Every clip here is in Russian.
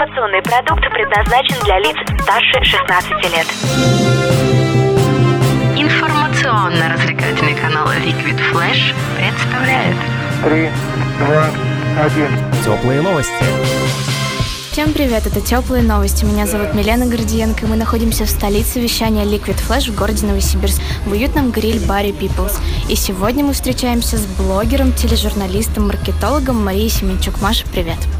Информационный продукт предназначен для лиц старше 16 лет. Информационно-развлекательный канал Liquid Flash представляет Три, два, один. Теплые новости. Всем привет, это Теплые новости. Меня зовут Милена Гордиенко, и мы находимся в столице вещания Liquid Flash в городе Новосибирск, в уютном гриль-баре Peoples. И сегодня мы встречаемся с блогером, тележурналистом, маркетологом Марией Семенчук. Маша, привет. Привет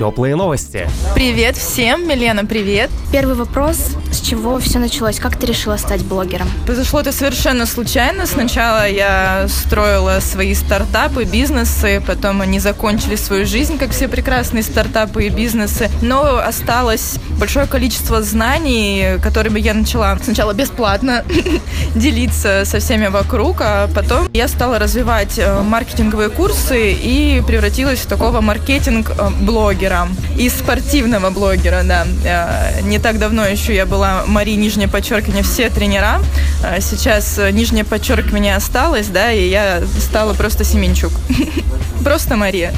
Теплые новости. Привет всем, Милена, привет. Первый вопрос. С чего все началось? Как ты решила стать блогером? Произошло это совершенно случайно. Сначала я строила свои стартапы, бизнесы, потом они закончили свою жизнь, как все прекрасные стартапы и бизнесы. Но осталось большое количество знаний, которыми я начала сначала бесплатно делиться со всеми вокруг, а потом я стала развивать э, маркетинговые курсы и превратилась в такого маркетинг-блогера и спортивного блогера, да. Э, Не так давно еще я была Мари, нижнее подчеркивание, все тренера. Э, Сейчас э, нижнее подчеркивание осталось, да, и я стала просто Семенчук. Просто Мария.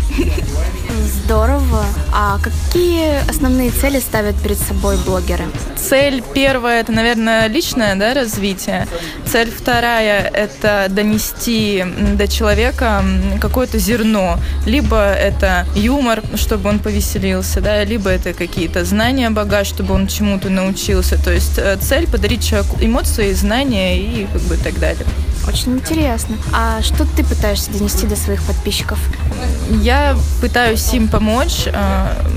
Здорово. А какие основные цели ставят перед собой блогеры? Цель первая это, наверное, личное да, развитие. Цель вторая это донести до человека какое-то зерно. Либо это юмор, чтобы он повеселился, да, либо это какие-то знания, багаж, чтобы он чему-то научился. То есть э, цель подарить человеку эмоции, знания и как бы так далее. Очень интересно. А что ты пытаешься донести до своих подписчиков? Я пытаюсь им помочь э,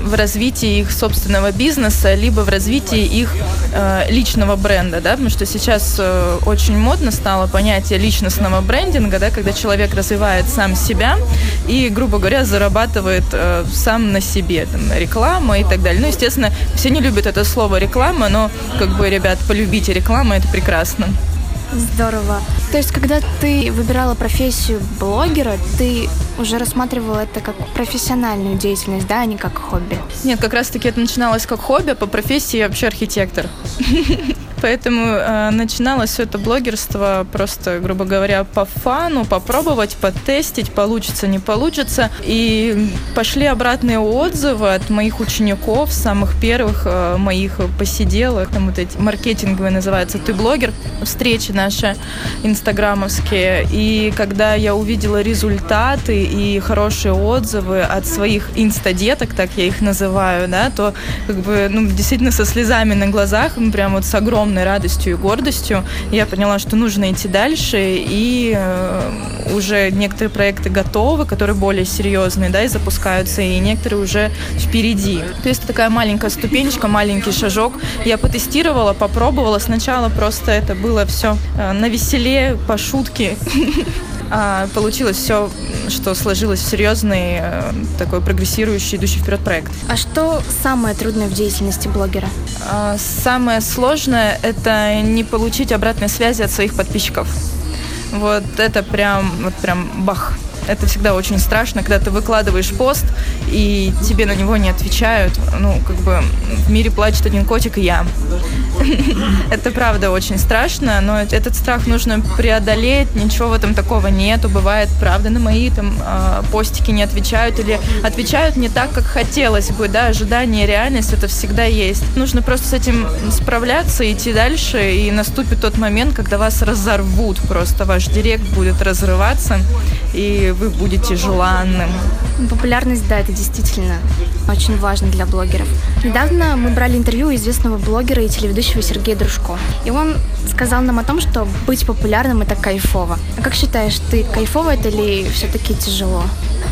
в развитии их собственного бизнеса, либо в развитии их э, личного бренда, да, потому что сейчас э, очень модно стало понятие личностного брендинга, да, когда человек развивает сам себя и, грубо говоря, зарабатывает э, сам на себе, там, реклама и так далее. Ну, естественно, все не любят это слово реклама, но, как бы, ребят, полюбите рекламу, это прекрасно. Здорово. То есть, когда ты выбирала профессию блогера, ты уже рассматривала это как профессиональную деятельность, да, а не как хобби? Нет, как раз-таки это начиналось как хобби, а по профессии я вообще архитектор. Поэтому э, начиналось все это блогерство просто, грубо говоря, по фану, попробовать, потестить, получится, не получится. И пошли обратные отзывы от моих учеников, самых первых э, моих посиделок, там вот эти маркетинговые называются «Ты блогер», встречи наши инстаграмовские. И когда я увидела результаты и хорошие отзывы от своих инстадеток, так я их называю, да, то как бы, ну, действительно со слезами на глазах, ну, прям вот с огромной радостью и гордостью я поняла, что нужно идти дальше, и э, уже некоторые проекты готовы, которые более серьезные, да, и запускаются, и некоторые уже впереди. То есть такая маленькая ступенечка, маленький шажок. Я потестировала, попробовала. Сначала просто это было все на веселе, по шутке. А получилось все, что сложилось в серьезный, э, такой прогрессирующий, идущий вперед проект. А что самое трудное в деятельности блогера? А, Самое сложное – это не получить обратной связи от своих подписчиков. Вот это прям, вот прям бах. Это всегда очень страшно, когда ты выкладываешь пост, и тебе на него не отвечают. Ну, как бы в мире плачет один котик и я. Это правда очень страшно, но этот страх нужно преодолеть, ничего в этом такого нету. Бывает, правда, на мои там а, постики не отвечают или отвечают не так, как хотелось бы, да, ожидание и реальность это всегда есть. Нужно просто с этим справляться, идти дальше, и наступит тот момент, когда вас разорвут просто, ваш директ будет разрываться, и вы будете желанным. Популярность, да, это действительно очень важно для блогеров. Недавно мы брали интервью у известного блогера и телеведущего Сергея Дружко. И он сказал нам о том, что быть популярным это кайфово. А как считаешь, ты кайфово это или все-таки тяжело?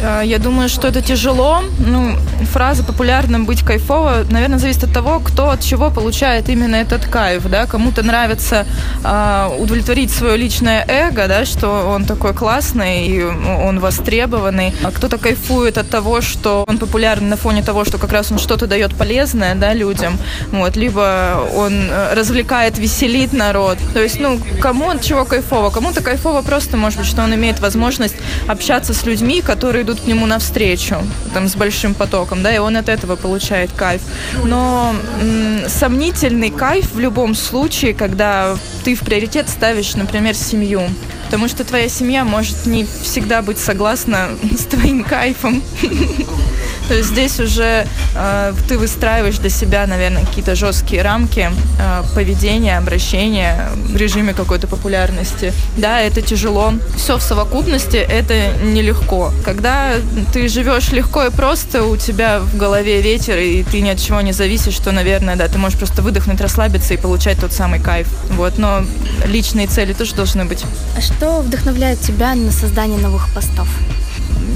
Э, Я думаю, что это тяжело. Ну, фраза популярным быть кайфово, наверное, зависит от того, кто от чего получает именно этот кайф, да. Кому-то нравится а, удовлетворить свое личное эго, да, что он такой классный и он востребованный. А кто-то кайфует от того, что он популярен на фоне того, что как раз он что-то дает полезное, да, людям. Вот, либо он э, развлекает, веселит народ. То есть, ну, кому от чего кайфово? Кому-то кайфово просто, может быть, что он имеет возможность общаться с людьми, которые идут к нему навстречу, там, с большим потоком, да, и он от этого получает кайф. Но м, сомнительный кайф в любом случае, когда ты в приоритет ставишь, например, семью. Потому что твоя семья может не всегда быть согласна с твоим кайфом. То есть здесь уже э, ты выстраиваешь для себя, наверное, какие-то жесткие рамки э, поведения, обращения в режиме какой-то популярности. Да, это тяжело. Все в совокупности это нелегко. Когда ты живешь легко и просто, у тебя в голове ветер, и ты ни от чего не зависишь, то, наверное, да, ты можешь просто выдохнуть, расслабиться и получать тот самый кайф. Вот, но личные цели тоже должны быть. А что вдохновляет тебя на создание новых постов?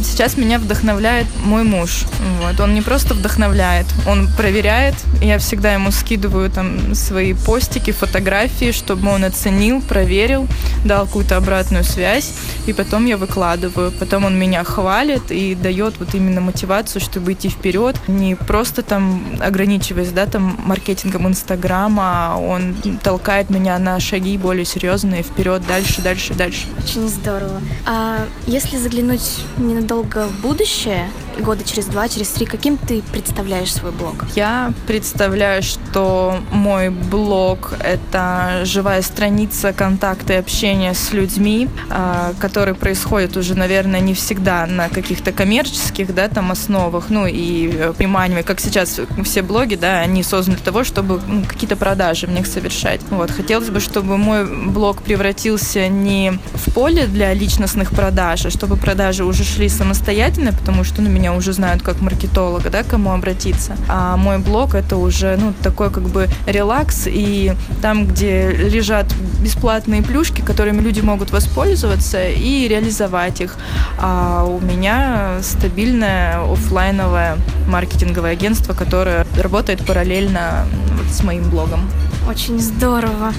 Сейчас меня вдохновляет мой муж. Вот. Он не просто вдохновляет, он проверяет. Я всегда ему скидываю там свои постики, фотографии, чтобы он оценил, проверил, дал какую-то обратную связь. И потом я выкладываю. Потом он меня хвалит и дает вот именно мотивацию, чтобы идти вперед. Не просто там ограничиваясь, да, там маркетингом Инстаграма, он толкает меня на шаги более серьезные вперед, дальше, дальше, дальше. Очень здорово. А если заглянуть ненадолго в будущее, года через два, через три, каким ты представляешь свой блог? Я представляю, что мой блог — это живая страница контакта и общения с людьми, а, которые происходят уже, наверное, не всегда на каких-то коммерческих, да, там основах, ну и э, понимании, как сейчас все блоги, да, они созданы для того, чтобы ну, какие-то продажи в них совершать. Вот, хотелось бы, чтобы мой блог превратился не в поле для личностных продаж, а чтобы продажи уже шли самостоятельно, потому что, ну, меня уже знают как маркетолога, да, к кому обратиться. А мой блог это уже, ну, такой как бы релакс, и там, где лежат бесплатные плюшки, которыми люди могут воспользоваться и реализовать их. А у меня стабильное офлайновое маркетинговое агентство, которое работает параллельно вот с моим блогом. Очень здорово.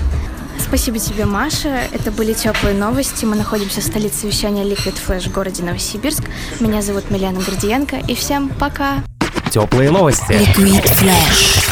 Спасибо тебе, Маша. Это были теплые новости. Мы находимся в столице вещания Liquid Flash в городе Новосибирск. Меня зовут Милена Гордиенко. И всем пока! Теплые новости. Liquid Flash.